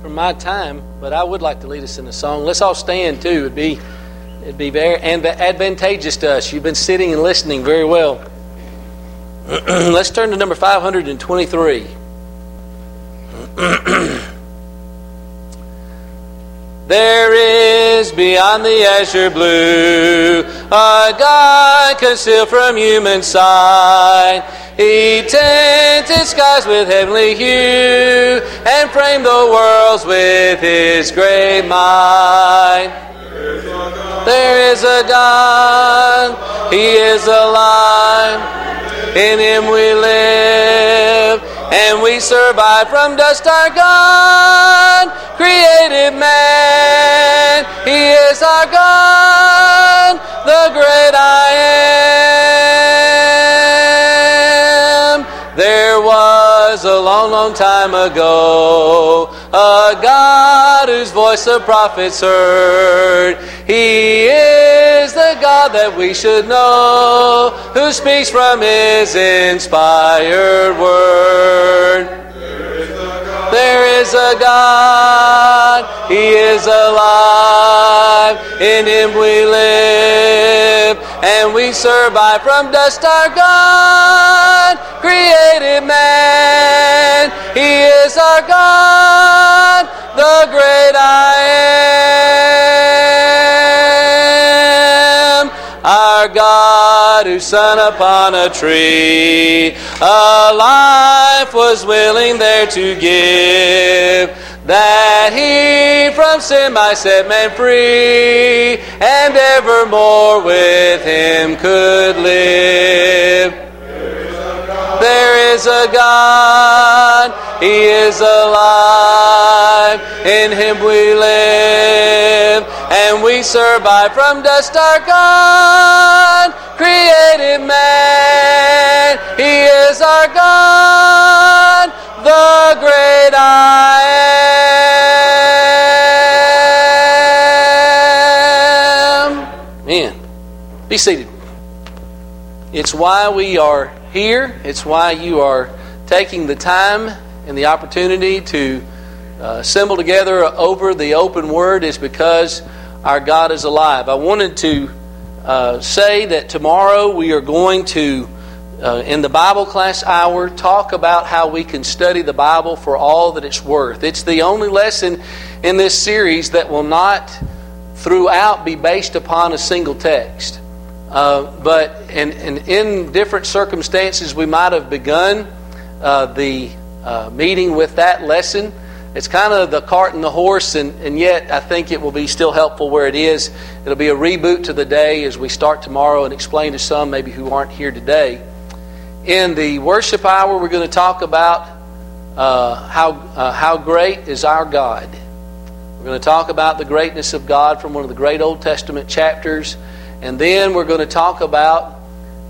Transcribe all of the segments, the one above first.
from my time, but I would like to lead us in a song. Let's all stand too. It'd be it'd be very and advantageous to us. You've been sitting and listening very well. Let's turn to number 523. There is beyond the azure blue a God concealed from human sight. He tinted skies with heavenly hue and framed the worlds with his great mind. There is a God, He is alive. In Him we live and we survive from dust our God created man. He is our God, was a long, long time ago. A God whose voice the prophets heard. He is the God that we should know, who speaks from his inspired word. There is a God, He is alive, in Him we live, and we survive from dust our God, created man. He is our God, the great I am, our God who sat upon a tree, a life was willing there to give, that he from sin might set man free, and evermore with him could live. There is a God, He is alive, in Him we live, and we survive from dust our God, created man. He is our God, the great I am. Man, be seated. It's why we are here. It's why you are taking the time and the opportunity to uh, assemble together over the open word is because our God is alive. I wanted to uh, say that tomorrow we are going to, uh, in the Bible class hour, talk about how we can study the Bible for all that it's worth. It's the only lesson in this series that will not throughout be based upon a single text. Uh, but in, in, in, different circumstances, we might have begun uh, the uh, meeting with that lesson. It's kind of the cart and the horse, and, and yet I think it will be still helpful where it is. It'll be a reboot to the day as we start tomorrow and explain to some maybe who aren't here today. In the worship hour, we're going to talk about uh, how, uh, how great is our God. We're going to talk about the greatness of God from one of the great Old Testament chapters. And then we're going to talk about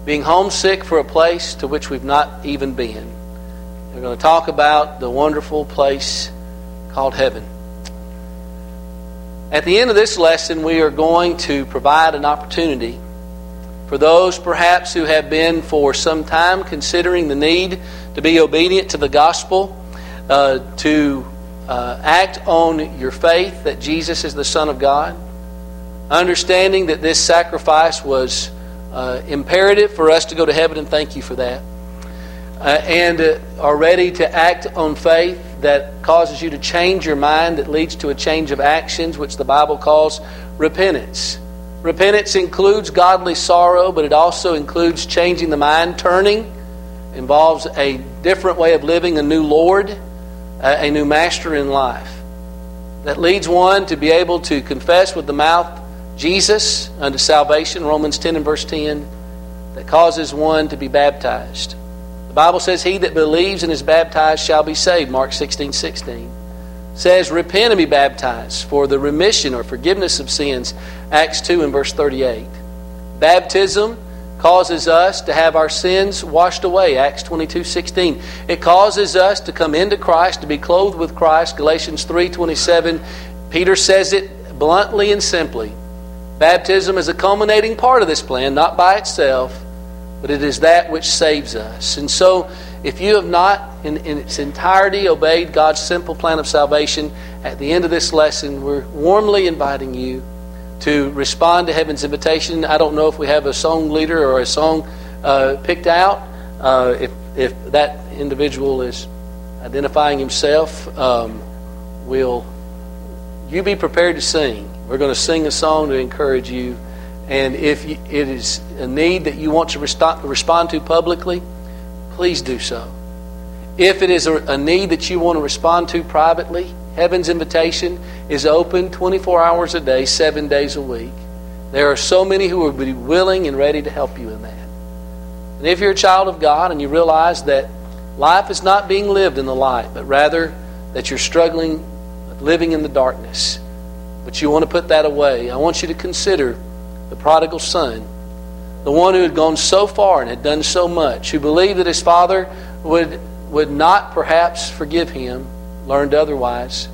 being homesick for a place to which we've not even been. We're going to talk about the wonderful place called heaven. At the end of this lesson, we are going to provide an opportunity for those perhaps who have been for some time considering the need to be obedient to the gospel, uh, to uh, act on your faith that Jesus is the Son of God understanding that this sacrifice was uh, imperative for us to go to heaven, and thank you for that. Uh, and uh, are ready to act on faith that causes you to change your mind, that leads to a change of actions, which the Bible calls repentance. Repentance includes godly sorrow, but it also includes changing the mind, turning, involves a different way of living, a new Lord, a new master in life. That leads one to be able to confess with the mouth Jesus unto salvation, Romans 10 and verse 10, that causes one to be baptized. The Bible says, He that believes and is baptized shall be saved, Mark 16 16. Says, Repent and be baptized for the remission or forgiveness of sins, Acts 2 and verse 38. Baptism causes us to have our sins washed away, Acts 22 16. It causes us to come into Christ, to be clothed with Christ, Galatians 3 27. Peter says it bluntly and simply. Baptism is a culminating part of this plan, not by itself, but it is that which saves us. And so, if you have not in, in its entirety obeyed God's simple plan of salvation, at the end of this lesson, we're warmly inviting you to respond to heaven's invitation. I don't know if we have a song leader or a song uh, picked out. Uh, if, if that individual is identifying himself, um, will you be prepared to sing? We're going to sing a song to encourage you. And if you, it is a need that you want to respond to publicly, please do so. If it is a, a need that you want to respond to privately, heaven's invitation is open 24 hours a day, seven days a week. There are so many who will be willing and ready to help you in that. And if you're a child of God and you realize that life is not being lived in the light, but rather that you're struggling, living in the darkness, but you want to put that away, I want you to consider the prodigal son, the one who had gone so far and had done so much, who believed that his father would, would not perhaps forgive him, learned otherwise.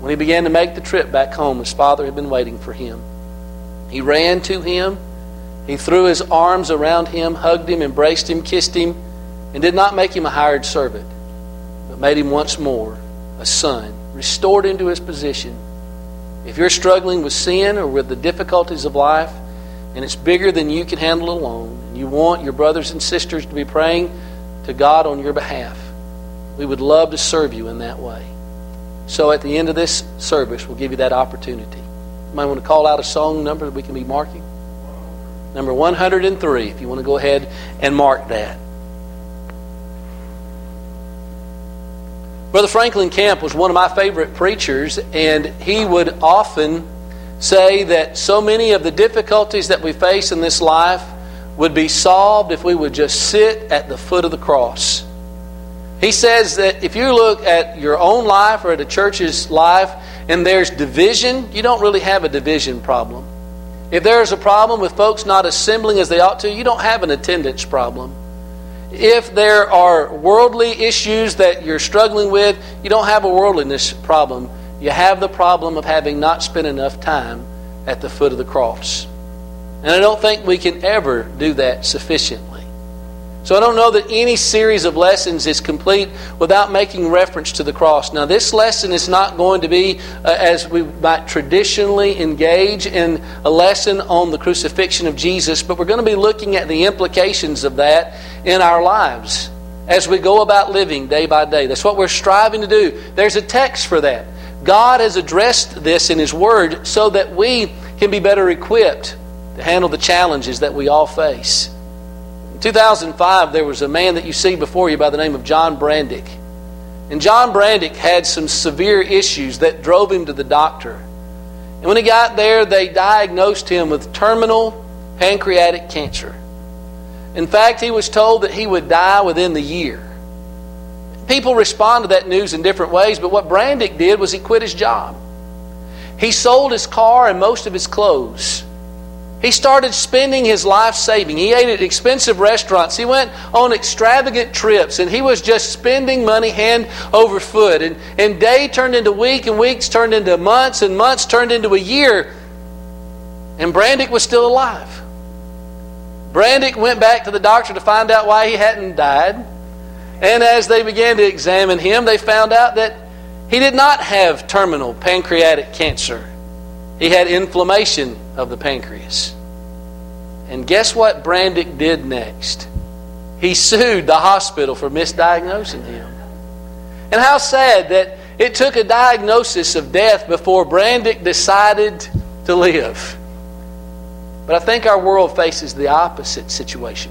When he began to make the trip back home, his father had been waiting for him. He ran to him. He threw his arms around him, hugged him, embraced him, kissed him, and did not make him a hired servant, but made him once more a son, restored into his position if you're struggling with sin or with the difficulties of life, and it's bigger than you can handle alone, and you want your brothers and sisters to be praying to God on your behalf, we would love to serve you in that way. So at the end of this service, we'll give you that opportunity. You might want to call out a song number that we can be marking. Number 103, if you want to go ahead and mark that. Brother Franklin Camp was one of my favorite preachers, and he would often say that so many of the difficulties that we face in this life would be solved if we would just sit at the foot of the cross. He says that if you look at your own life or at a church's life and there's division, you don't really have a division problem. If there's a problem with folks not assembling as they ought to, you don't have an attendance problem. If there are worldly issues that you're struggling with, you don't have a worldliness problem. You have the problem of having not spent enough time at the foot of the cross. And I don't think we can ever do that sufficiently. So I don't know that any series of lessons is complete without making reference to the cross. Now, this lesson is not going to be uh, as we might traditionally engage in a lesson on the crucifixion of Jesus, but we're going to be looking at the implications of that in our lives as we go about living day by day. That's what we're striving to do. There's a text for that. God has addressed this in His Word so that we can be better equipped to handle the challenges that we all face. 2005, there was a man that you see before you by the name of John Brandick. And John Brandick had some severe issues that drove him to the doctor. And when he got there, they diagnosed him with terminal pancreatic cancer. In fact, he was told that he would die within the year. People respond to that news in different ways, but what Brandick did was he quit his job. He sold his car and most of his clothes. He started spending his life saving. He ate at expensive restaurants. He went on extravagant trips, and he was just spending money hand over foot. And, and day turned into week, and weeks turned into months, and months turned into a year. And Brandick was still alive. Brandick went back to the doctor to find out why he hadn't died. And as they began to examine him, they found out that he did not have terminal pancreatic cancer. He had inflammation of the pancreas. And guess what Brandick did next? He sued the hospital for misdiagnosing him. And how sad that it took a diagnosis of death before Brandick decided to live. But I think our world faces the opposite situation.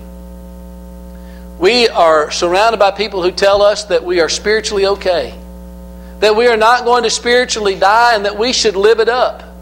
We are surrounded by people who tell us that we are spiritually okay, that we are not going to spiritually die, and that we should live it up.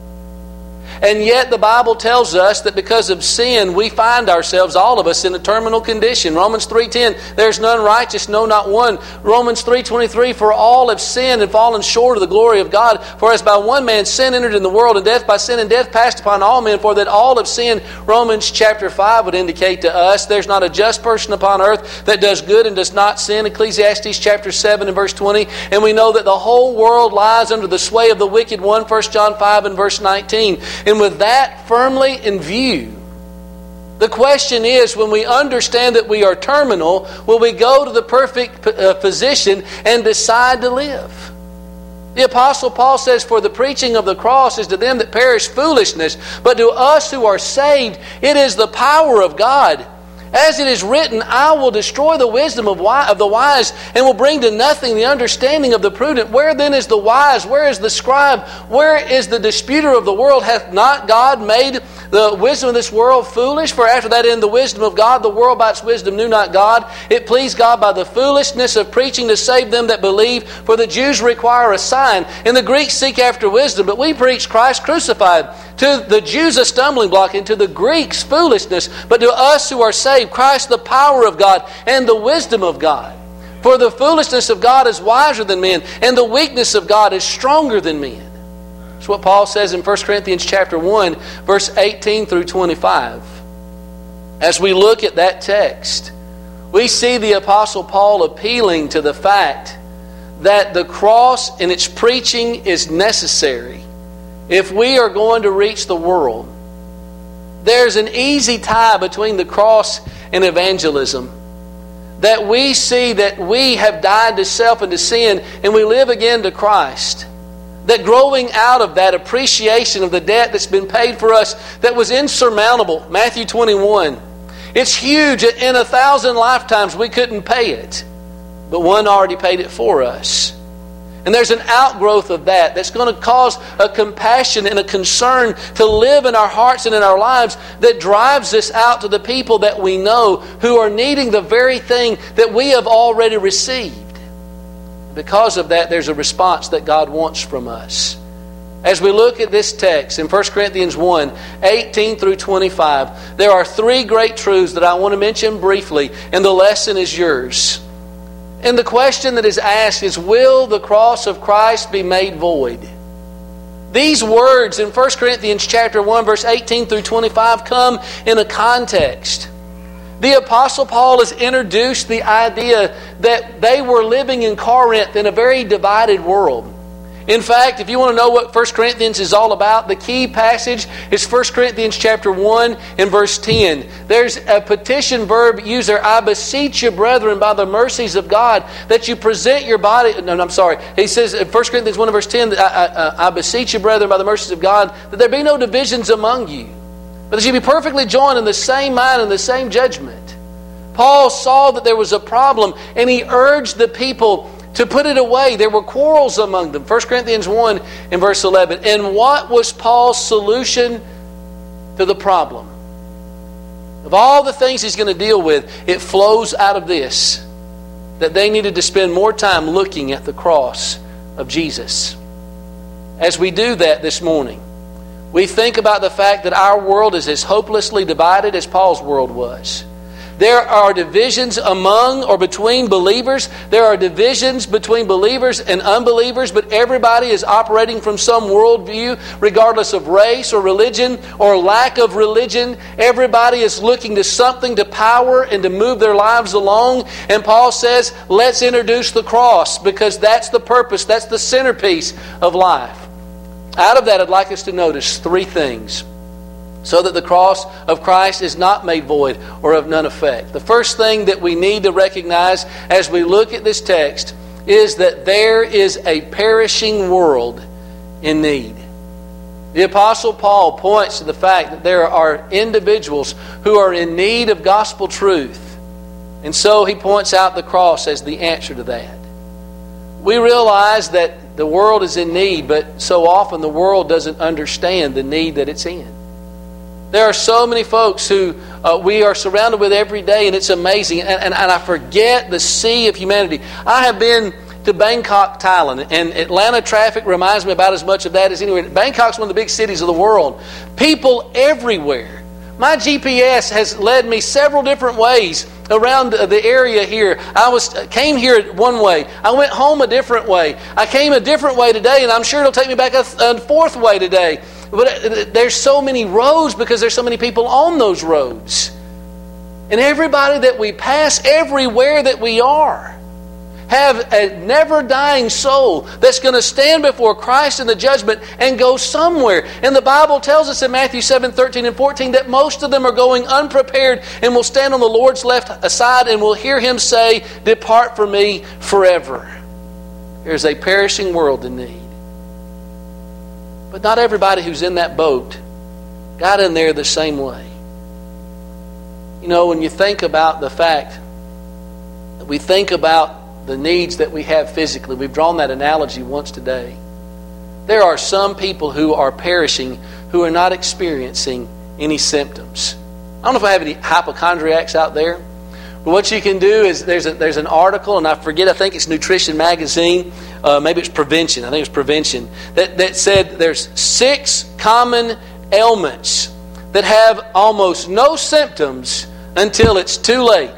And yet the Bible tells us that because of sin, we find ourselves, all of us, in a terminal condition. Romans 3.10, there's none righteous, no, not one. Romans 3.23, for all have sinned and fallen short of the glory of God. For as by one man sin entered in the world, and death by sin, and death passed upon all men, for that all have sinned. Romans chapter 5 would indicate to us, there's not a just person upon earth that does good and does not sin. Ecclesiastes chapter 7 and verse 20. And we know that the whole world lies under the sway of the wicked one, 1 John 5 and verse 19. And with that firmly in view, The question is when we understand that we are terminal, will we go to the perfect uh, physician and decide to live? The Apostle Paul says, For the preaching of the cross is to them that perish foolishness, but to us who are saved, it is the power of God. As it is written, I will destroy the wisdom of, of the wise and will bring to nothing the understanding of the prudent. Where then is the wise? Where is the scribe? Where is the disputer of the world? Hath not God made the wisdom of this world foolish? For after that, in the wisdom of God, the world by its wisdom knew not God. It pleased God by the foolishness of preaching to save them that believe. For the Jews require a sign, and the Greeks seek after wisdom. But we preach Christ crucified. To the Jews, a stumbling block, and to the Greeks, foolishness. But to us who are saved, Christ, the power of God and the wisdom of God. For the foolishness of God is wiser than men, and the weakness of God is stronger than men. That's what Paul says in 1 Corinthians chapter 1, verse 18 through 25. As we look at that text, we see the Apostle Paul appealing to the fact that the cross and its preaching is necessary if we are going to reach the world, there's an easy tie between the cross and evangelism. That we see that we have died to self and to sin, and we live again to Christ. That growing out of that appreciation of the debt that's been paid for us that was insurmountable, Matthew 21. It's huge. In a thousand lifetimes, we couldn't pay it, but one already paid it for us. And there's an outgrowth of that that's going to cause a compassion and a concern to live in our hearts and in our lives that drives us out to the people that we know who are needing the very thing that we have already received. Because of that, there's a response that God wants from us. As we look at this text in 1 Corinthians 1 18 through 25, there are three great truths that I want to mention briefly, and the lesson is yours. And the question that is asked is Will the cross of Christ be made void? These words in 1 Corinthians chapter 1 verse 18 through 25 come in a context. The apostle Paul has introduced the idea that they were living in Corinth in a very divided world. In fact, if you want to know what 1 Corinthians is all about, the key passage is 1 Corinthians chapter 1 and verse 10. There's a petition verb there, I beseech you, brethren, by the mercies of God, that you present your body. No, no I'm sorry. He says in 1 Corinthians 1 and verse 10, I, I, uh, I beseech you, brethren, by the mercies of God, that there be no divisions among you, but that you be perfectly joined in the same mind and the same judgment. Paul saw that there was a problem, and he urged the people to put it away. There were quarrels among them. 1 Corinthians 1 and verse 11. And what was Paul's solution to the problem? Of all the things he's going to deal with, it flows out of this that they needed to spend more time looking at the cross of Jesus. As we do that this morning, we think about the fact that our world is as hopelessly divided as Paul's world was. There are divisions among or between believers. There are divisions between believers and unbelievers, but everybody is operating from some worldview, regardless of race or religion or lack of religion. Everybody is looking to something to power and to move their lives along. And Paul says, let's introduce the cross because that's the purpose, that's the centerpiece of life. Out of that, I'd like us to notice three things so that the cross of Christ is not made void or of none effect. The first thing that we need to recognize as we look at this text is that there is a perishing world in need. The Apostle Paul points to the fact that there are individuals who are in need of gospel truth. And so he points out the cross as the answer to that. We realize that the world is in need, but so often the world doesn't understand the need that it's in. There are so many folks who uh, we are surrounded with every day, and it's amazing. And, and, and I forget the sea of humanity. I have been to Bangkok, Thailand, and Atlanta traffic reminds me about as much of that as anywhere. Bangkok's one of the big cities of the world. People everywhere. My GPS has led me several different ways around the area here. I was came here one way. I went home a different way. I came a different way today, and I'm sure it'll take me back a, a fourth way today. But uh, there's so many roads because there's so many people on those roads. And everybody that we pass, everywhere that we are, have a never dying soul that's going to stand before Christ in the judgment and go somewhere. And the Bible tells us in Matthew 7 13 and 14 that most of them are going unprepared and will stand on the Lord's left side and will hear him say, Depart from me forever. There's a perishing world in need. But not everybody who's in that boat got in there the same way. You know, when you think about the fact that we think about the needs that we have physically, we've drawn that analogy once today. There are some people who are perishing who are not experiencing any symptoms. I don't know if I have any hypochondriacs out there, but what you can do is there's, a, there's an article, and I forget, I think it's Nutrition Magazine, uh, maybe it's Prevention, I think it's Prevention, that, that said there's six common ailments that have almost no symptoms until it's too late.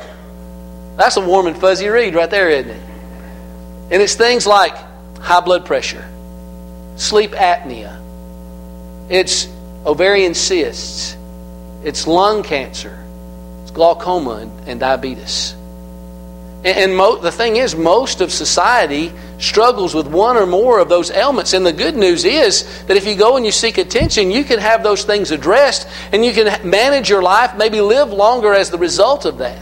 That's a warm and fuzzy read right there, isn't it? And it's things like high blood pressure, sleep apnea, it's ovarian cysts, it's lung cancer, it's glaucoma and, and diabetes. And, mo- the thing is, most of society struggles with one or more of those ailments. And the good news is that if you go and you seek attention, you can have those things addressed and you can manage your life, maybe live longer as the result of that.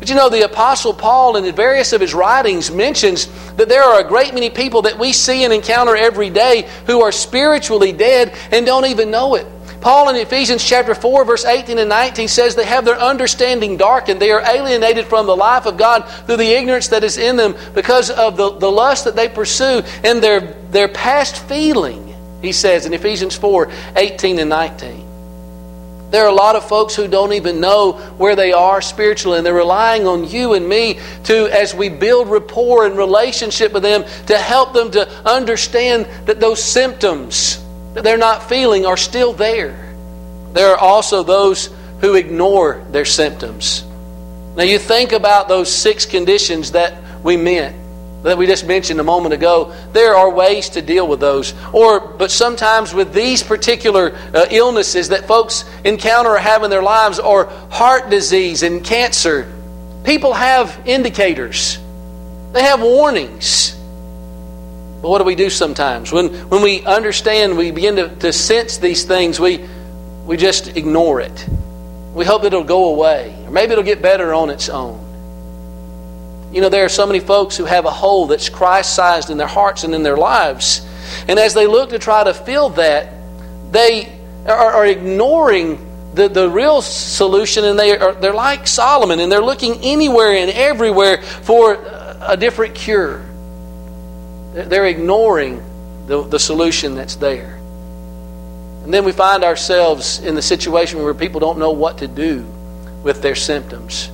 But you know, the Apostle Paul, in various of his writings, mentions that there are a great many people that we see and encounter every day who are spiritually dead and don't even know it. Paul in Ephesians chapter 4, verse 18 and 19 says they have their understanding darkened. They are alienated from the life of God through the ignorance that is in them because of the, the lust that they pursue and their, their past feeling, he says in Ephesians 4, 18 and 19. There are a lot of folks who don't even know where they are spiritually, and they're relying on you and me to, as we build rapport and relationship with them, to help them to understand that those symptoms that they're not feeling are still there. There are also those who ignore their symptoms. Now, you think about those six conditions that we meant, that we just mentioned a moment ago. There are ways to deal with those. Or, but sometimes with these particular uh, illnesses that folks encounter or have in their lives, or heart disease and cancer, people have indicators, they have warnings. But what do we do sometimes? When, when we understand, we begin to, to sense these things, we, we just ignore it. We hope it'll go away, or maybe it'll get better on its own. You know, there are so many folks who have a hole that's Christ sized in their hearts and in their lives. And as they look to try to fill that, they are, are ignoring the, the real solution, and they are, they're like Solomon, and they're looking anywhere and everywhere for a different cure. They're ignoring the, the solution that's there. And then we find ourselves in the situation where people don't know what to do with their symptoms.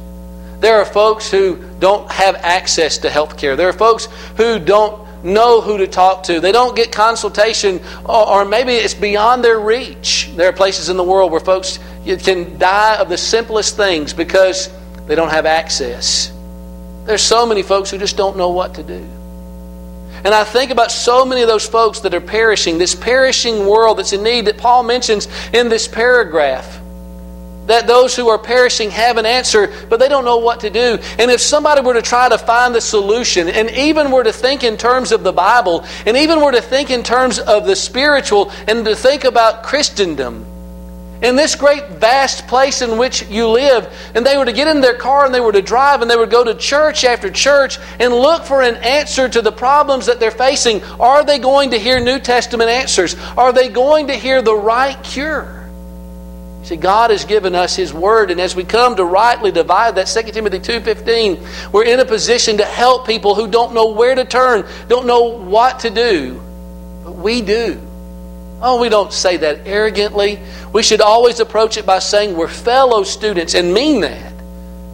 There are folks who don't have access to health care. There are folks who don't know who to talk to. They don't get consultation, or, maybe it's beyond their reach. There are places in the world where folks can die of the simplest things because they don't have access. There's so many folks who just don't know what to do. And I think about so many of those folks that are perishing, this perishing world that's in need that Paul mentions in this paragraph. That those who are perishing have an answer, but they don't know what to do. And if somebody were to try to find the solution, and even were to think in terms of the Bible, and even were to think in terms of the spiritual, and to think about Christendom, in this great vast place in which you live, and they were to get in their car and they were to drive and they would go to church after church and look for an answer to the problems that they're facing. Are they going to hear New Testament answers? Are they going to hear the right cure? See, God has given us His Word, and as we come to rightly divide that 2 Timothy 2.15, we're in a position to help people who don't know where to turn, don't know what to do. But we do. Oh, we don't say that arrogantly. We should always approach it by saying we're fellow students and mean that.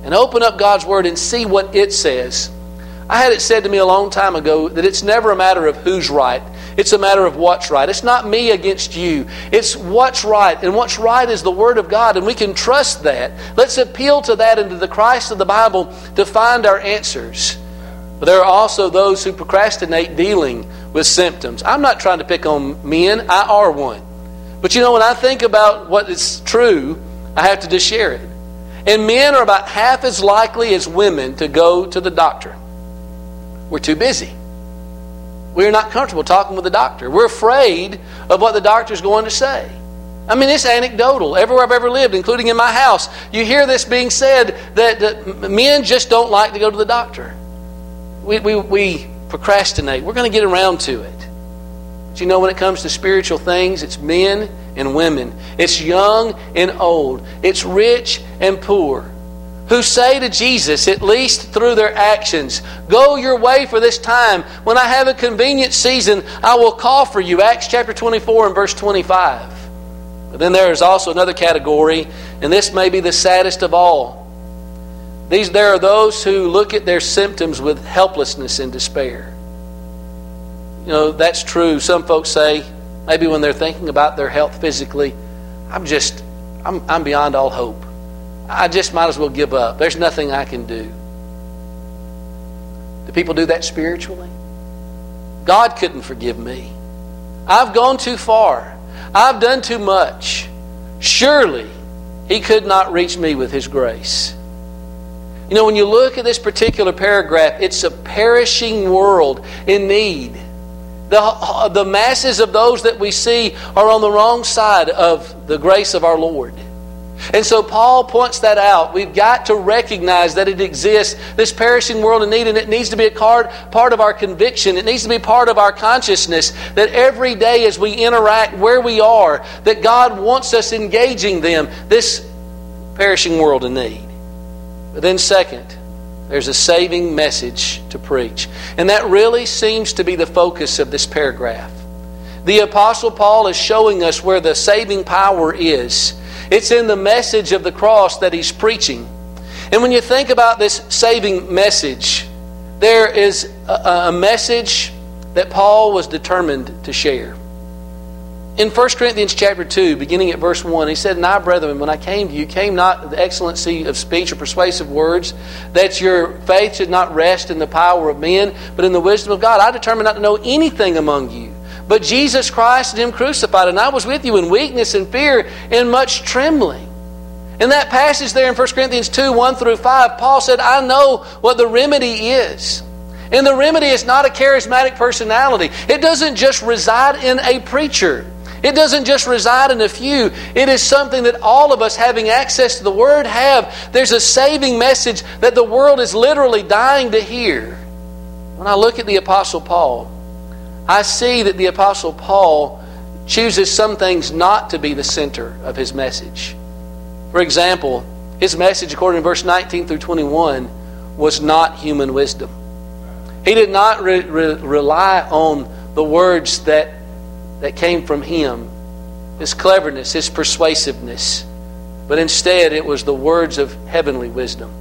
And open up God's Word and see what it says. I had it said to me a long time ago that it's never a matter of who's right. It's a matter of what's right. It's not me against you. It's what's right. And what's right is the Word of God. And we can trust that. Let's appeal to that and to the Christ of the Bible to find our answers. But there are also those who procrastinate dealing with symptoms. I'm not trying to pick on men, I are one. But you know, when I think about what is true, I have to just share it. And men are about half as likely as women to go to the doctor. We're too busy. We're not comfortable talking with the doctor. We're afraid of what the doctor's going to say. I mean, it's anecdotal. Everywhere I've ever lived, including in my house, you hear this being said that, that men just don't like to go to the doctor. We, we, we procrastinate. We're going to get around to it. But you know, when it comes to spiritual things, it's men and women, it's young and old, it's rich and poor who say to Jesus, at least through their actions, Go your way for this time. When I have a convenient season, I will call for you. Acts chapter 24 and verse 25. But then there is also another category, and this may be the saddest of all. These, there are those who look at their symptoms with helplessness and despair. You know, that's true. Some folks say, maybe when they're thinking about their health physically, I'm just, I'm, I'm beyond all hope. I just might as well give up. There's nothing I can do. Do people do that spiritually? God couldn't forgive me. I've gone too far. I've done too much. Surely He could not reach me with His grace. You know, when you look at this particular paragraph, it's a perishing world in need. The, uh, the masses of those that we see are on the wrong side of the grace of our Lord. And so Paul points that out. We've got to recognize that it exists, this perishing world in need, and it needs to be a part, part of our conviction. It needs to be part of our consciousness that every day as we interact where we are, that God wants us engaging them, this perishing world in need. But then, second, there's a saving message to preach. And that really seems to be the focus of this paragraph. The Apostle Paul is showing us where the saving power is. It's in the message of the cross that he's preaching. And when you think about this saving message, there is a, a message that Paul was determined to share. In 1 Corinthians chapter 2, beginning at verse 1, he said, And I, brethren, when I came to you, came not the excellency of speech or persuasive words, that your faith should not rest in the power of men, but in the wisdom of God. I determined not to know anything among you but Jesus Christ and Him crucified. And I was with you in weakness and fear and much trembling. In that passage there in 1 Corinthians 2 1 through 5, Paul said, I know what the remedy is. And the remedy is not a charismatic personality, it doesn't just reside in a preacher. It doesn't just reside in a few. It is something that all of us, having access to the Word, have. There's a saving message that the world is literally dying to hear. When I look at the Apostle Paul, I see that the Apostle Paul chooses some things not to be the center of his message. For example, his message, according to verse 19 through 21, was not human wisdom. He did not re- re- rely on the words that, that came from him, his cleverness, his persuasiveness, but instead it was the words of heavenly wisdom.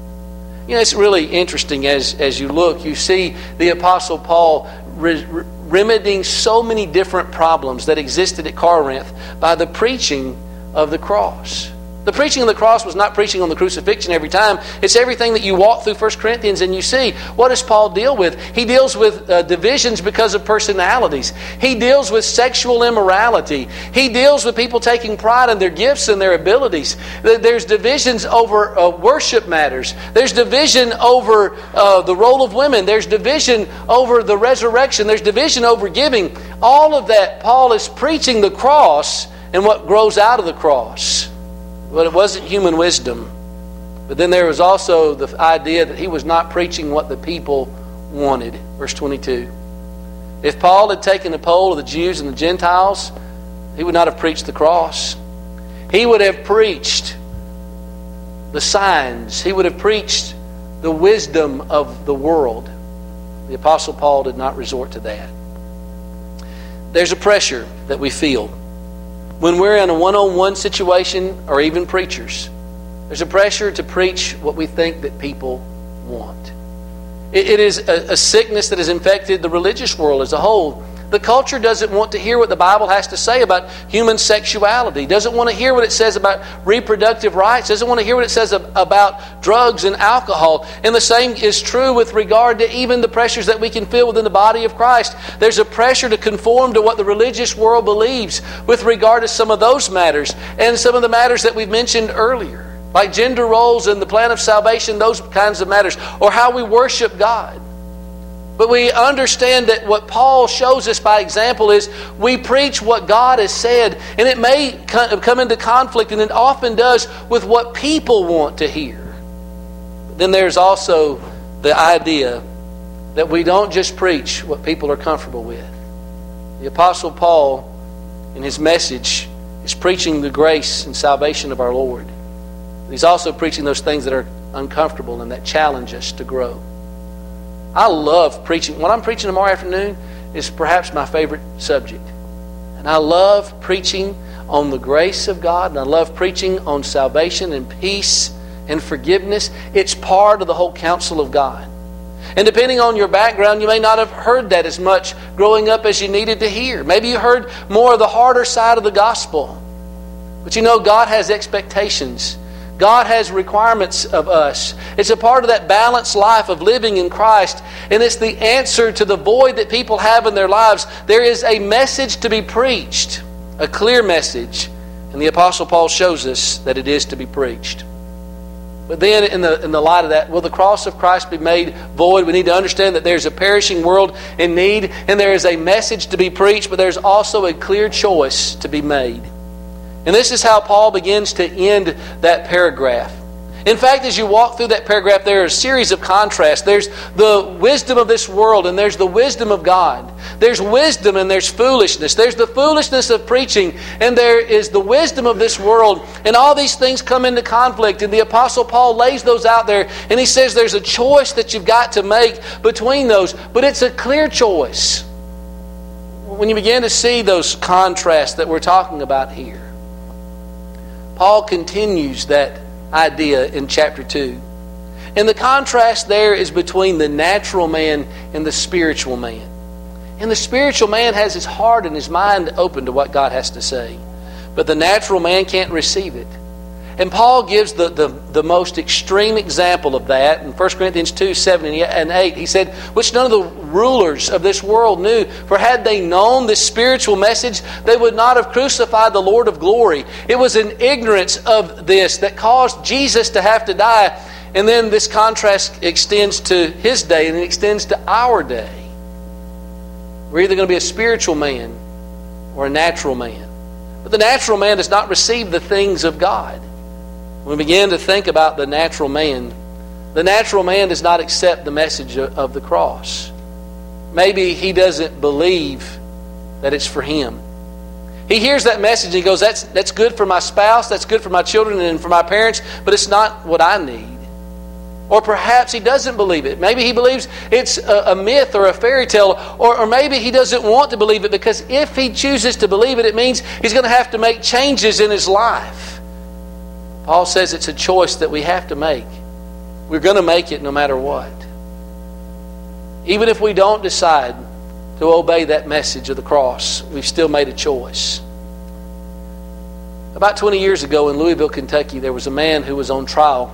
You know, it's really interesting as, as you look, you see the Apostle Paul re- remedying so many different problems that existed at Corinth by the preaching of the cross. The preaching of the cross was not preaching on the crucifixion every time. It's everything that you walk through 1 Corinthians and you see. What does Paul deal with? He deals with uh, divisions because of personalities. He deals with sexual immorality. He deals with people taking pride in their gifts and their abilities. There's divisions over uh, worship matters. There's division over uh, the role of women. There's division over the resurrection. There's division over giving. All of that, Paul is preaching the cross and what grows out of the cross. But it wasn't human wisdom. But then there was also the idea that he was not preaching what the people wanted. Verse 22. If Paul had taken the poll of the Jews and the Gentiles, he would not have preached the cross. He would have preached the signs, he would have preached the wisdom of the world. The Apostle Paul did not resort to that. There's a pressure that we feel when we're in a one on one situation, or even preachers, there's a pressure to preach what we think that people want. it, it is a, a sickness that has infected the religious world as a whole. The culture doesn't want to hear what the Bible has to say about human sexuality, doesn't want to hear what it says about reproductive rights, doesn't want to hear what it says about drugs and alcohol. And the same is true with regard to even the pressures that we can feel within the body of Christ. There's a pressure to conform to what the religious world believes with regard to some of those matters and some of the matters that we've mentioned earlier. Like gender roles and the plan of salvation, those kinds of matters, or how we worship God. But we understand that what Paul shows us by example is we preach what God has said, and it may come into conflict, and it often does, with what people want to hear. But then there's also the idea that we don't just preach what people are comfortable with. The Apostle Paul, in his message, is preaching the grace and salvation of our Lord. He's also preaching those things that are uncomfortable and that challenge us to grow. I love preaching. What I'm preaching tomorrow afternoon is perhaps my favorite subject. And I love preaching on the grace of God, and I love preaching on salvation and peace and forgiveness. It's part of the whole counsel of God. And depending on your background, you may not have heard that as much growing up as you needed to hear. Maybe you heard more of the harder side of the gospel. But you know, God has expectations God has requirements of us. It's a part of that balanced life of living in Christ, and it's the answer to the void that people have in their lives. There is a message to be preached, a clear message, and the Apostle Paul shows us that it is to be preached. But then, in the, in the light of that, will the cross of Christ be made void? We need to understand that there's a perishing world in need, and there is a message to be preached, but there's also a clear choice to be made. And this is how Paul begins to end that paragraph. In fact, as you walk through that paragraph, there are a series of contrasts. There's the wisdom of this world, and there's the wisdom of God. There's wisdom and there's foolishness. There's the foolishness of preaching, and there is the wisdom of this world. And all these things come into conflict. And the Apostle Paul lays those out there, and he says there's a choice that you've got to make between those, but it's a clear choice. When you begin to see those contrasts that we're talking about here, Paul continues that idea in chapter 2. And the contrast there is between the natural man and the spiritual man. And the spiritual man has his heart and his mind open to what God has to say. But the natural man can't receive it. And Paul gives the, the, the, most extreme example of that in 1 Corinthians 2 7 and 8. He said, Which none of the rulers of this world knew, for had they known this spiritual message, they would not have crucified the Lord of glory. It was an ignorance of this that caused Jesus to have to die. And then this contrast extends to his day and it extends to our day. We're either going to be a spiritual man or a natural man. But the natural man does not receive the things of God. We begin to think about the natural man, the natural man does not accept the message of the cross. Maybe he doesn't believe that it's for him. He hears that message and he goes, that's, that's good for my spouse, that's good for my children and for my parents, but it's not what I need. Or perhaps he doesn't believe it. Maybe he believes it's a, a myth or a fairy tale, or, or maybe he doesn't want to believe it because if he chooses to believe it, it means he's going to have to make changes in his life. Paul says it's a choice that we have to make. We're going to make it no matter what. Even if we don't decide to obey that message of the cross, we've still made a choice. About 20 years ago in Louisville, Kentucky, there was a man who was on trial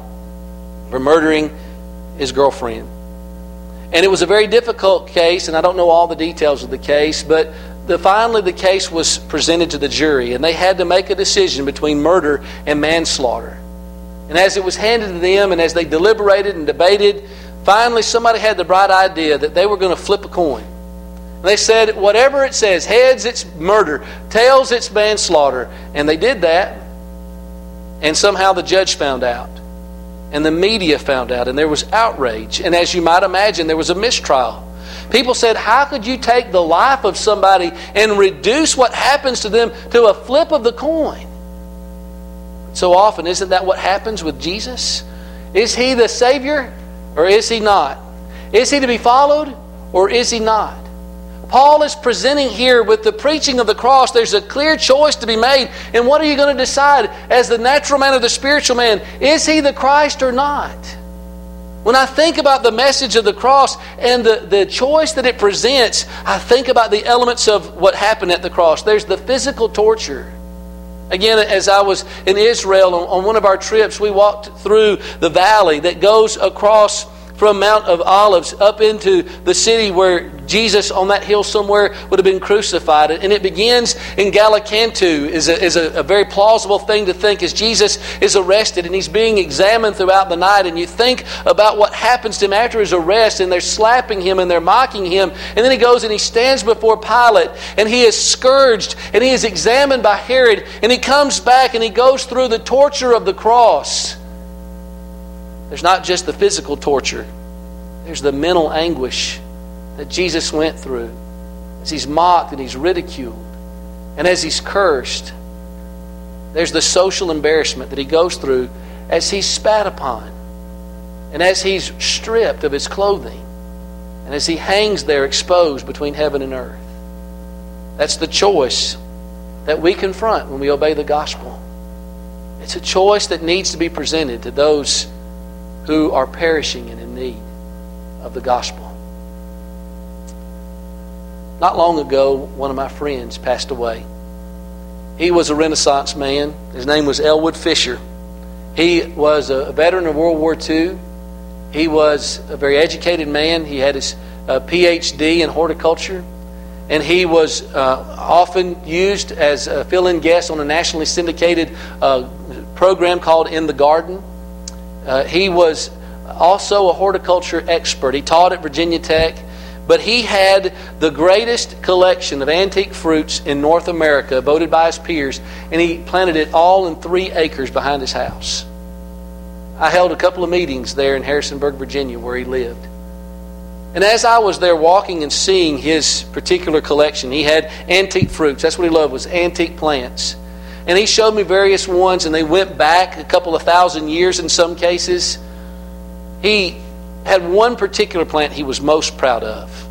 for murdering his girlfriend. And it was a very difficult case, and I don't know all the details of the case, but the, finally the case was presented to the jury, and they had to make a decision between murder and manslaughter. And as it was handed to them, and as they deliberated and debated, finally somebody had the bright idea that they were going to flip a coin. And they said, whatever it says, heads it's murder, tails it's manslaughter. And they did that. And somehow the judge found out. And the media found out. And there was outrage. And as you might imagine, there was a mistrial. People said, How could you take the life of somebody and reduce what happens to them to a flip of the coin? So often, isn't that what happens with Jesus? Is he the Savior or is he not? Is he to be followed or is he not? Paul is presenting here with the preaching of the cross, there's a clear choice to be made. And what are you going to decide as the natural man or the spiritual man? Is he the Christ or not? When I think about the message of the cross and the, the choice that it presents, I think about the elements of what happened at the cross. There's the physical torture. Again, as I was in Israel on, on one of our trips, we walked through the valley that goes across from Mount of Olives up into the city where Jesus on that hill somewhere would have been crucified. And it begins in Gallicantu is a, is a, a very plausible thing to think as Jesus is arrested and he's being examined throughout the night. And you think about what happens to him after his arrest and they're slapping him and they're mocking him. And then he goes and he stands before Pilate and he is scourged and he is examined by Herod and he comes back and he goes through the torture of the cross. There's not just the physical torture, there's the mental anguish that Jesus went through as he's mocked and he's ridiculed and as he's cursed. There's the social embarrassment that he goes through as he's spat upon and as he's stripped of his clothing and as he hangs there exposed between heaven and earth. That's the choice that we confront when we obey the gospel. It's a choice that needs to be presented to those who are perishing and in need of the gospel. Not long ago, one of my friends passed away. He was a Renaissance man. His name was Elwood Fisher. He was a veteran of World War II. He was a very educated man. He had his uh, PhD in horticulture. And he was uh, often used as a fill in guest on a nationally syndicated uh, program called In the Garden. Uh, he was also a horticulture expert. He taught at Virginia Tech, but he had the greatest collection of antique fruits in North America, voted by his peers, and he planted it all in three acres behind his house. I held a couple of meetings there in Harrisonburg, Virginia, where he lived. And as I was there walking and seeing his particular collection, he had antique fruits. That's what he loved was antique plants. And he showed me various ones, and they went back a couple of thousand years in some cases. He had one particular plant he was most proud of.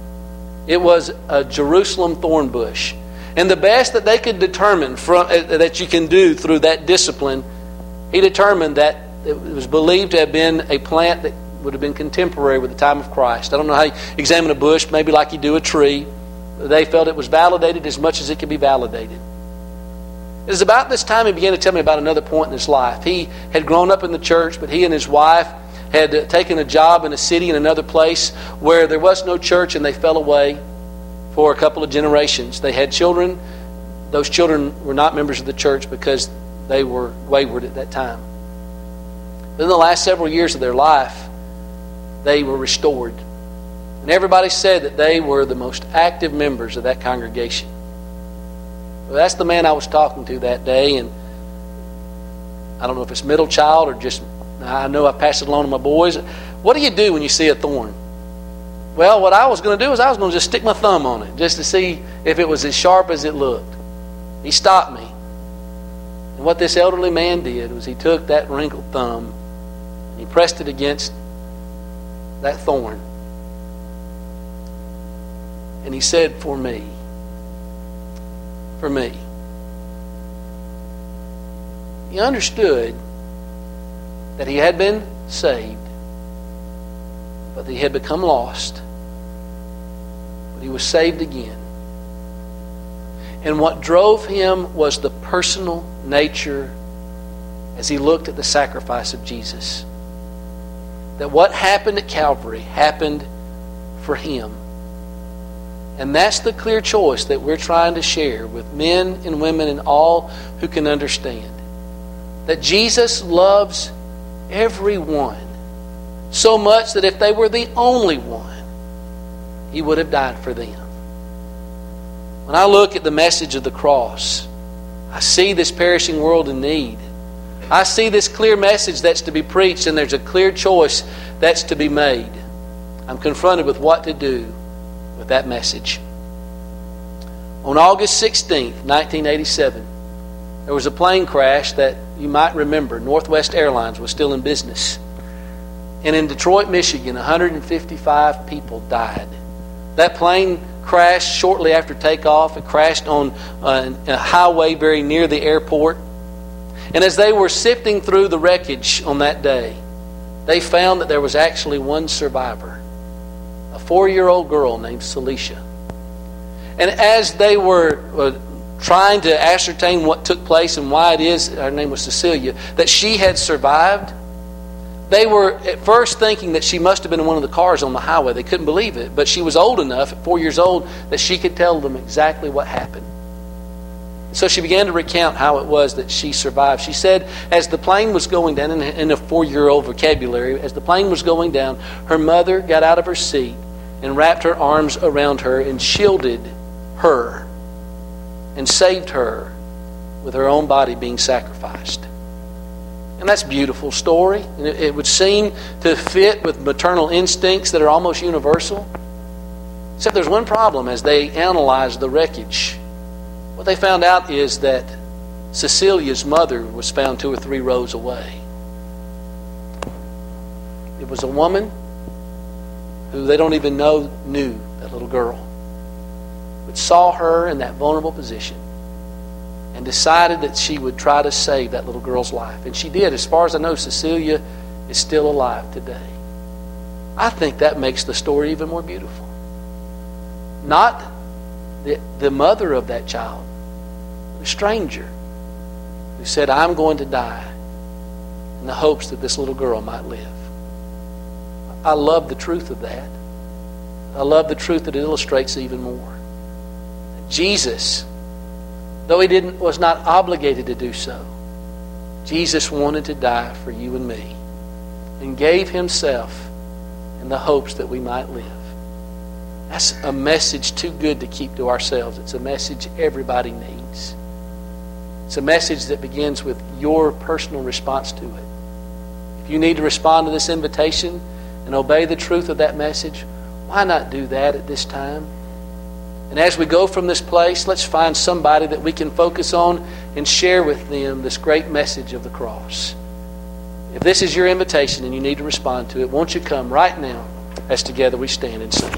It was a Jerusalem thorn bush. And the best that they could determine from, uh, that you can do through that discipline, he determined that it was believed to have been a plant that would have been contemporary with the time of Christ. I don't know how you examine a bush, maybe like you do a tree. They felt it was validated as much as it could be validated. It was about this time he began to tell me about another point in his life. He had grown up in the church, but he and his wife had taken a job in a city in another place where there was no church and they fell away for a couple of generations. They had children. Those children were not members of the church because they were wayward at that time. But in the last several years of their life, they were restored. And everybody said that they were the most active members of that congregation. Well, that's the man I was talking to that day, and I don't know if it's middle child or just, I know I passed it along to my boys. What do you do when you see a thorn? Well, what I was going to do is I was going to just stick my thumb on it just to see if it was as sharp as it looked. He stopped me. And what this elderly man did was he took that wrinkled thumb and he pressed it against that thorn. And he said, For me for me. He understood that he had been saved, but he had become lost. But he was saved again. And what drove him was the personal nature as he looked at the sacrifice of Jesus. That what happened at Calvary happened for him. And that's the clear choice that we're trying to share with men and women and all who can understand. That Jesus loves everyone so much that if they were the only one, he would have died for them. When I look at the message of the cross, I see this perishing world in need. I see this clear message that's to be preached, and there's a clear choice that's to be made. I'm confronted with what to do with that message. On August 16, 1987, there was a plane crash that you might remember. Northwest Airlines was still in business. And in Detroit, Michigan, 155 people died. That plane crashed shortly after takeoff. It crashed on uh, a highway very near the airport. And as they were sifting through the wreckage on that day, they found that there was actually one survivor four year old girl named Cecilia. And as they were uh, trying to ascertain what took place and why it is, her name was Cecilia, that she had survived, They were at first thinking that she must have been in one of the cars on the highway. They couldn't believe it, but she was old enough, at four years old, that she could tell them exactly what happened. So she began to recount how it was that she survived. She said, as the plane was going down, in a four year old vocabulary, as the plane was going down, her mother got out of her seat and wrapped her arms around her and shielded her and saved her with her own body being sacrificed. And that's a beautiful story. And it would seem to fit with maternal instincts that are almost universal. Except there's one problem as they analyze the wreckage. What they found out is that Cecilia's mother was found two or three rows away. It was a woman who they don't even know knew that little girl, but saw her in that vulnerable position and decided that she would try to save that little girl's life. And she did. As far as I know, Cecilia is still alive today. I think that makes the story even more beautiful. Not the, the mother of that child, a stranger who said, I'm going to die in the hopes that this little girl might live. I love the truth of that. I love the truth that it illustrates even more. Jesus, though he didn't, was not obligated to do so, Jesus wanted to die for you and me and gave himself in the hopes that we might live. That's a message too good to keep to ourselves. It's a message everybody needs. It's a message that begins with your personal response to it. If you need to respond to this invitation and obey the truth of that message, why not do that at this time? And as we go from this place, let's find somebody that we can focus on and share with them this great message of the cross. If this is your invitation and you need to respond to it, won't you come right now as together we stand and sing?